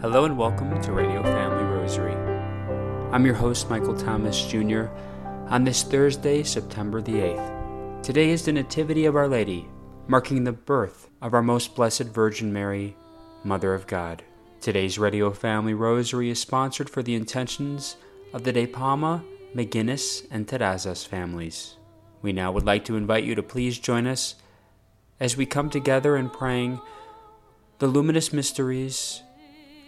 Hello and welcome to Radio Family Rosary. I'm your host, Michael Thomas Jr., on this Thursday, September the 8th. Today is the Nativity of Our Lady, marking the birth of our most blessed Virgin Mary, Mother of God. Today's Radio Family Rosary is sponsored for the intentions of the De Palma, McGinnis, and Terrazas families. We now would like to invite you to please join us as we come together in praying the luminous mysteries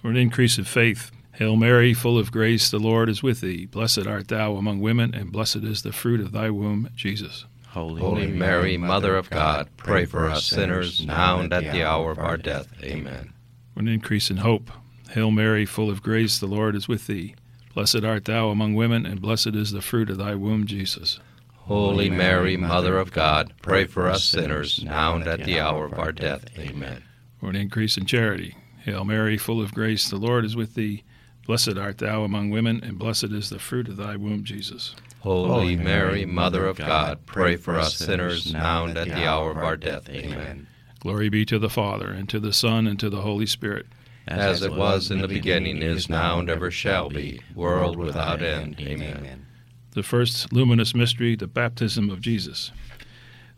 For an increase of faith, Hail Mary, full of grace, the Lord is with thee. Blessed art thou among women, and blessed is the fruit of thy womb, Jesus. Holy, Holy Mary, Mother of God, pray for us sinners, now and at the hour of our death. Amen. For an increase in hope, Hail Mary, full of grace, the Lord is with thee. Blessed art thou among women, and blessed is the fruit of thy womb, Jesus. Holy Mary, Mother of God, pray for us sinners, now and at the hour of our death. Amen. For an increase in charity, Hail Mary, full of grace, the Lord is with thee. Blessed art thou among women, and blessed is the fruit of thy womb, Jesus. Holy Mary, Mother of God, pray for us sinners, now and at the hour of our death. Amen. Glory be to the Father, and to the Son, and to the Holy Spirit. As it was in the beginning, is now, and ever shall be, world without end. Amen. The first luminous mystery, the baptism of Jesus.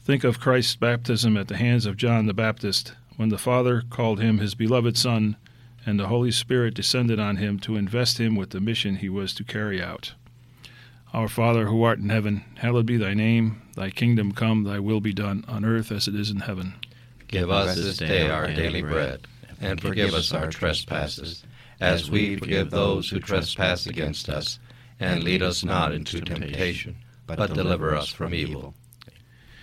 Think of Christ's baptism at the hands of John the Baptist when the Father called him his beloved Son, and the Holy Spirit descended on him to invest him with the mission he was to carry out. Our Father who art in heaven, hallowed be thy name. Thy kingdom come, thy will be done, on earth as it is in heaven. Give us this day our daily bread, and forgive us our trespasses, as we forgive those who trespass against us. And lead us not into temptation, but deliver us from evil.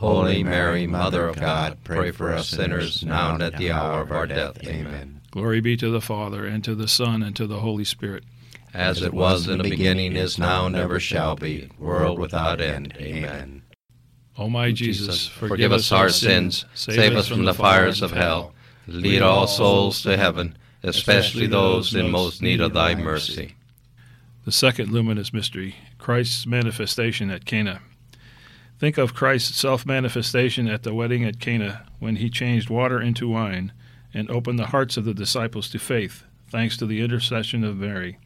Holy Mary, Mother of God, pray for us sinners, now and at the hour of our death. Amen. Glory be to the Father, and to the Son, and to the Holy Spirit. As it was in the beginning, is now, and ever shall be, world without end. Amen. O my Jesus, Forgive us our sins, save us from the fires of hell, lead all souls to heaven, especially those in most need of thy mercy. The second luminous mystery, Christ's manifestation at Cana. Think of Christ's self manifestation at the wedding at Cana when he changed water into wine and opened the hearts of the disciples to faith, thanks to the intercession of Mary,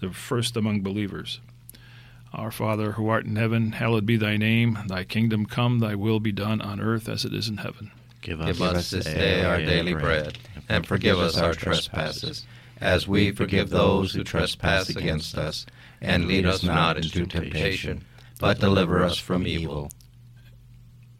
the first among believers. Our Father, who art in heaven, hallowed be thy name. Thy kingdom come, thy will be done on earth as it is in heaven. Give us, Give us this day our daily bread, and forgive us our trespasses, as we forgive those who trespass against us. And lead us not into temptation, but deliver us from evil.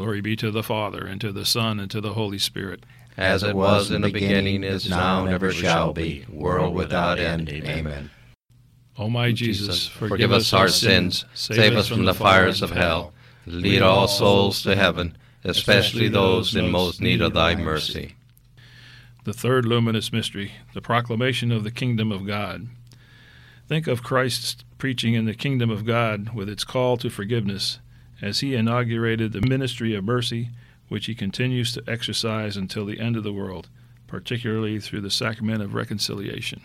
Glory be to the Father, and to the Son, and to the Holy Spirit. As it was in the beginning, is now, and ever shall be, world without end. Amen. O my Jesus, forgive us our sins, save us from the fires of hell, lead all souls to heaven, especially those in most need of thy mercy. The third luminous mystery, the proclamation of the kingdom of God. Think of Christ's preaching in the kingdom of God with its call to forgiveness as he inaugurated the ministry of mercy, which he continues to exercise until the end of the world, particularly through the sacrament of reconciliation.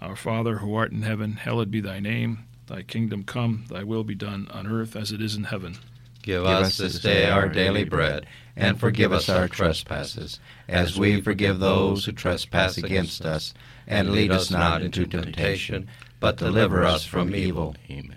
Our Father, who art in heaven, hallowed be thy name. Thy kingdom come, thy will be done on earth as it is in heaven. Give us this day our daily bread, and forgive us our trespasses, as we forgive those who trespass against us. And lead us not into temptation, but deliver us from evil. Amen.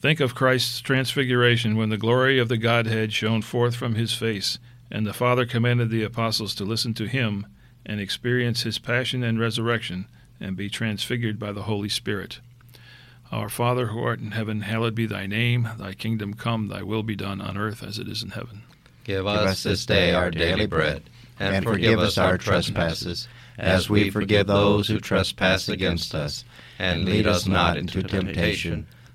Think of Christ's transfiguration when the glory of the Godhead shone forth from his face, and the Father commanded the apostles to listen to him and experience his passion and resurrection and be transfigured by the Holy Spirit. Our Father who art in heaven, hallowed be thy name. Thy kingdom come, thy will be done on earth as it is in heaven. Give us this day our daily bread, and forgive us our trespasses, as we forgive those who trespass against us. And lead us not into temptation,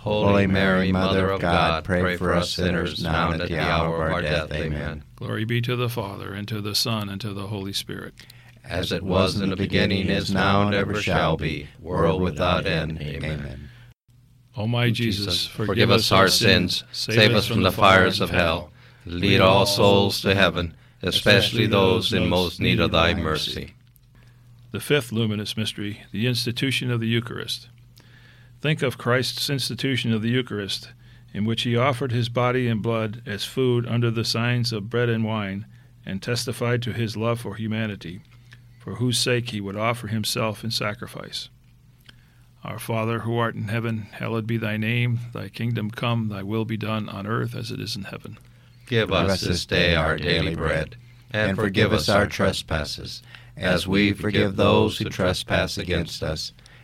Holy Mary, Mother of God, pray for us sinners, now and at the hour of our death. Amen. Glory be to the Father, and to the Son, and to the Holy Spirit. As it was in the beginning, is now, and ever shall be, world without end. Amen. O my Jesus, Forgive us our sins, save us from the fires of hell. Lead all souls to heaven, especially those in most need of thy mercy. The fifth luminous mystery, the institution of the Eucharist. Think of Christ's institution of the Eucharist, in which he offered his body and blood as food under the signs of bread and wine, and testified to his love for humanity, for whose sake he would offer himself in sacrifice. Our Father, who art in heaven, hallowed be thy name. Thy kingdom come, thy will be done on earth as it is in heaven. Give us this day our daily bread, and forgive us our trespasses, as we forgive those who trespass against us.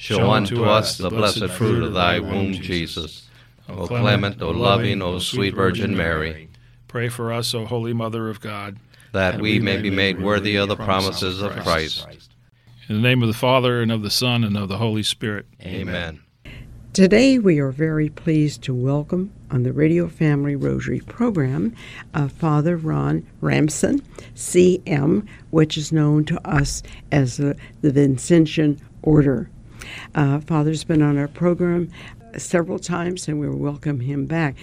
show unto us the blessed fruit of thy womb, Jesus. O clement, O loving, O sweet Virgin Mary, Pray for us, O Holy Mother of God. that we may be made worthy of the promises of Christ. In the name of the Father, and of the Son, and of the Holy Spirit. Amen. Today, we are very pleased to welcome on the Radio Family Rosary program uh, Father Ron Ramson, CM, which is known to us as the, the Vincentian Order. Uh, Father's been on our program several times, and we welcome him back.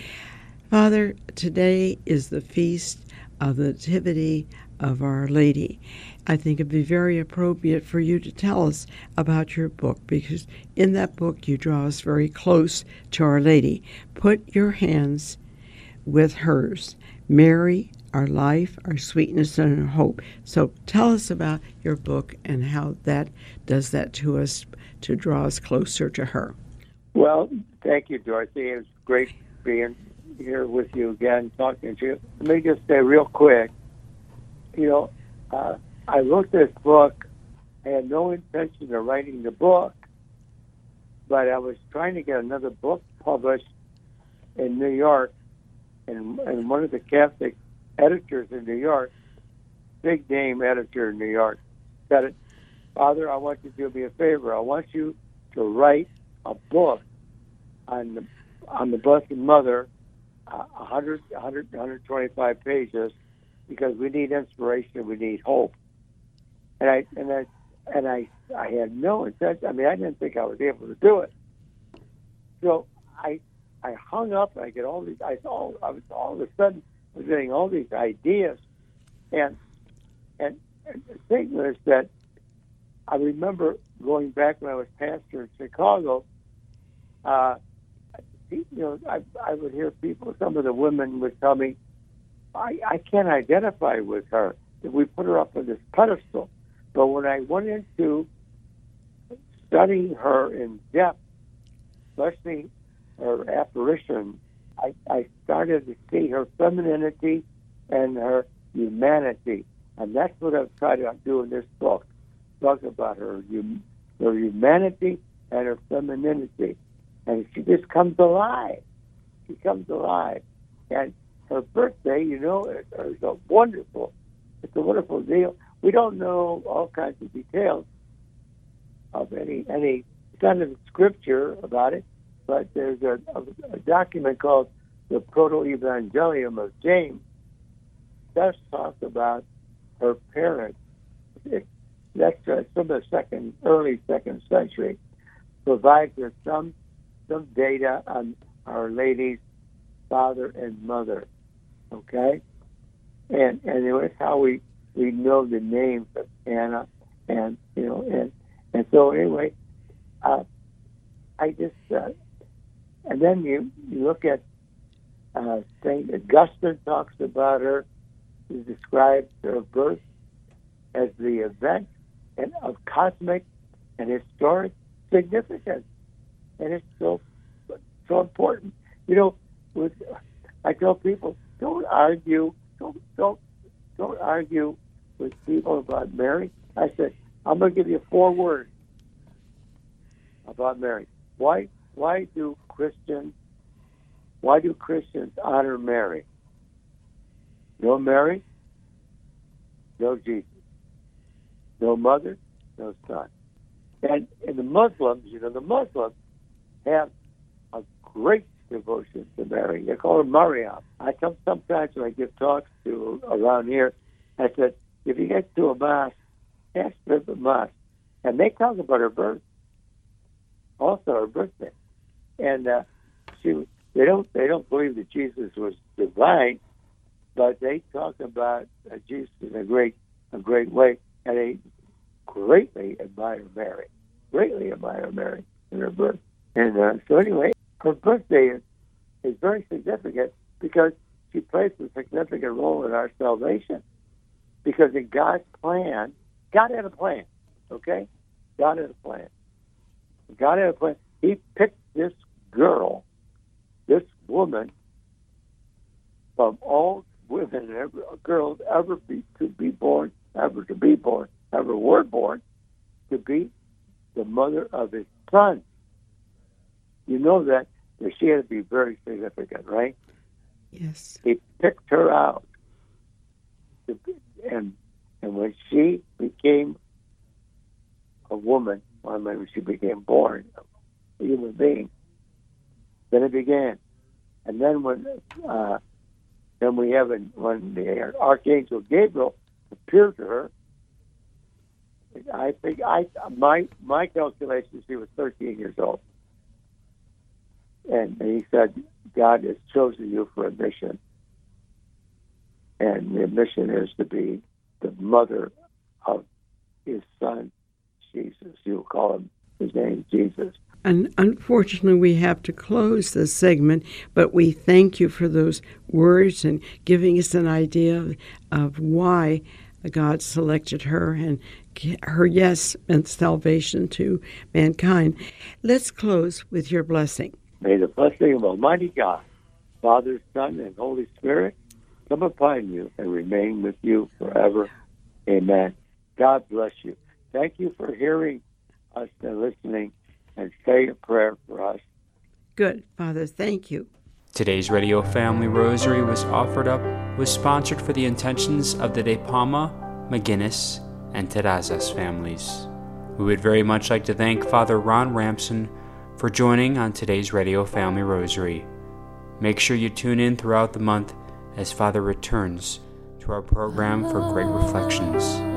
Father, today is the feast of the Nativity of Our Lady. I think it'd be very appropriate for you to tell us about your book because in that book you draw us very close to Our Lady. Put your hands with hers. Mary, our life, our sweetness, and our hope. So tell us about your book and how that does that to us to draw us closer to her. Well, thank you, Dorothy. It's great being here with you again, talking to you. Let me just say real quick, you know, uh, I wrote this book. I had no intention of writing the book, but I was trying to get another book published in New York, and, and one of the Catholic editors in New York, big name editor in New York, said, Father, I want you to do me a favor. I want you to write a book on the on the Blessed Mother, uh, 100, 100, 125 pages, because we need inspiration, we need hope. And I and I and I I had no intention. I mean, I didn't think I was able to do it. So I I hung up. And I get all these. I all I was all of a sudden was getting all these ideas, and, and the thing was that I remember going back when I was pastor in Chicago. Uh, you know, I, I would hear people, some of the women would tell me, I, I can't identify with her. We put her up on this pedestal. But when I went into studying her in depth, especially her apparition, I, I started to see her femininity and her humanity. And that's what I've tried to do in this book. Talk about her, her humanity and her femininity and she just comes alive. She comes alive, and her birthday, you know, is, a wonderful. It's a wonderful deal. We don't know all kinds of details, of any any. kind of scripture about it, but there's a, a, a document called the Proto-Evangelium of James. Does talk about her parents. It, that's from the second, early second century. Provides us some some data on Our Lady's father and mother. Okay, and and it was how we we know the names of Anna and you know and and so anyway, uh, I just uh, and then you you look at uh, Saint Augustine talks about her. He describes her birth as the event and of cosmic and historic significance, and it's so so important. You know, with I tell people, don't argue, don't don't don't argue with people about Mary. I said, I'm going to give you four words about Mary. Why why do Christians why do Christians honor Mary? No Mary, no Jesus. No mother, no son. And and the Muslims, you know, the Muslims have a great devotion to Mary. They call her Maryam. I come sometimes when I give talks to around here. I said, if you get to a mosque, ask for the mosque, and they talk about her birth, also her birthday, and uh, she. They don't. They don't believe that Jesus was divine, but they talk about uh, Jesus in a great, a great way, and greatly admire Mary. Greatly admire Mary in her birth. And uh, so anyway, her birthday is, is very significant because she plays a significant role in our salvation. Because in God's plan, God had a plan, okay? God had a plan. God had a plan. He picked this girl, this woman, from all women and girls ever be to be born, ever to be born, ever were born, to be the mother of his son. You know that she had to be very significant, right? Yes. He picked her out, to be, and and when she became a woman, well, when she became born, a human being, then it began. And then when uh, then we have when the archangel Gabriel appeared to her, I think I my my calculations she was 13 years old, and he said God has chosen you for a mission, and the mission is to be the mother of His Son Jesus. You'll call him his name Jesus. And unfortunately, we have to close this segment, but we thank you for those words and giving us an idea of why God selected her and her yes meant salvation to mankind. Let's close with your blessing. May the blessing of Almighty God, Father, Son, and Holy Spirit come upon you and remain with you forever. Amen. God bless you. Thank you for hearing us and listening and say a prayer for us. Good, Father. Thank you. Today's Radio Family Rosary was offered up, was sponsored for the intentions of the De Palma, McGinnis, and Terrazas families. We would very much like to thank Father Ron Ramson for joining on today's Radio Family Rosary. Make sure you tune in throughout the month as Father returns to our program for great reflections.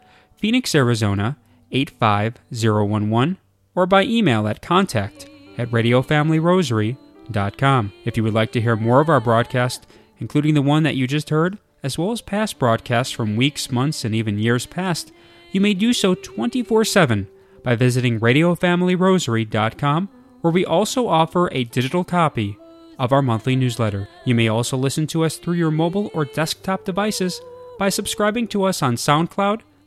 Phoenix, Arizona 85011, or by email at contact at radiofamilyrosary.com. If you would like to hear more of our broadcast, including the one that you just heard, as well as past broadcasts from weeks, months, and even years past, you may do so 24 7 by visiting radiofamilyrosary.com, where we also offer a digital copy of our monthly newsletter. You may also listen to us through your mobile or desktop devices by subscribing to us on SoundCloud,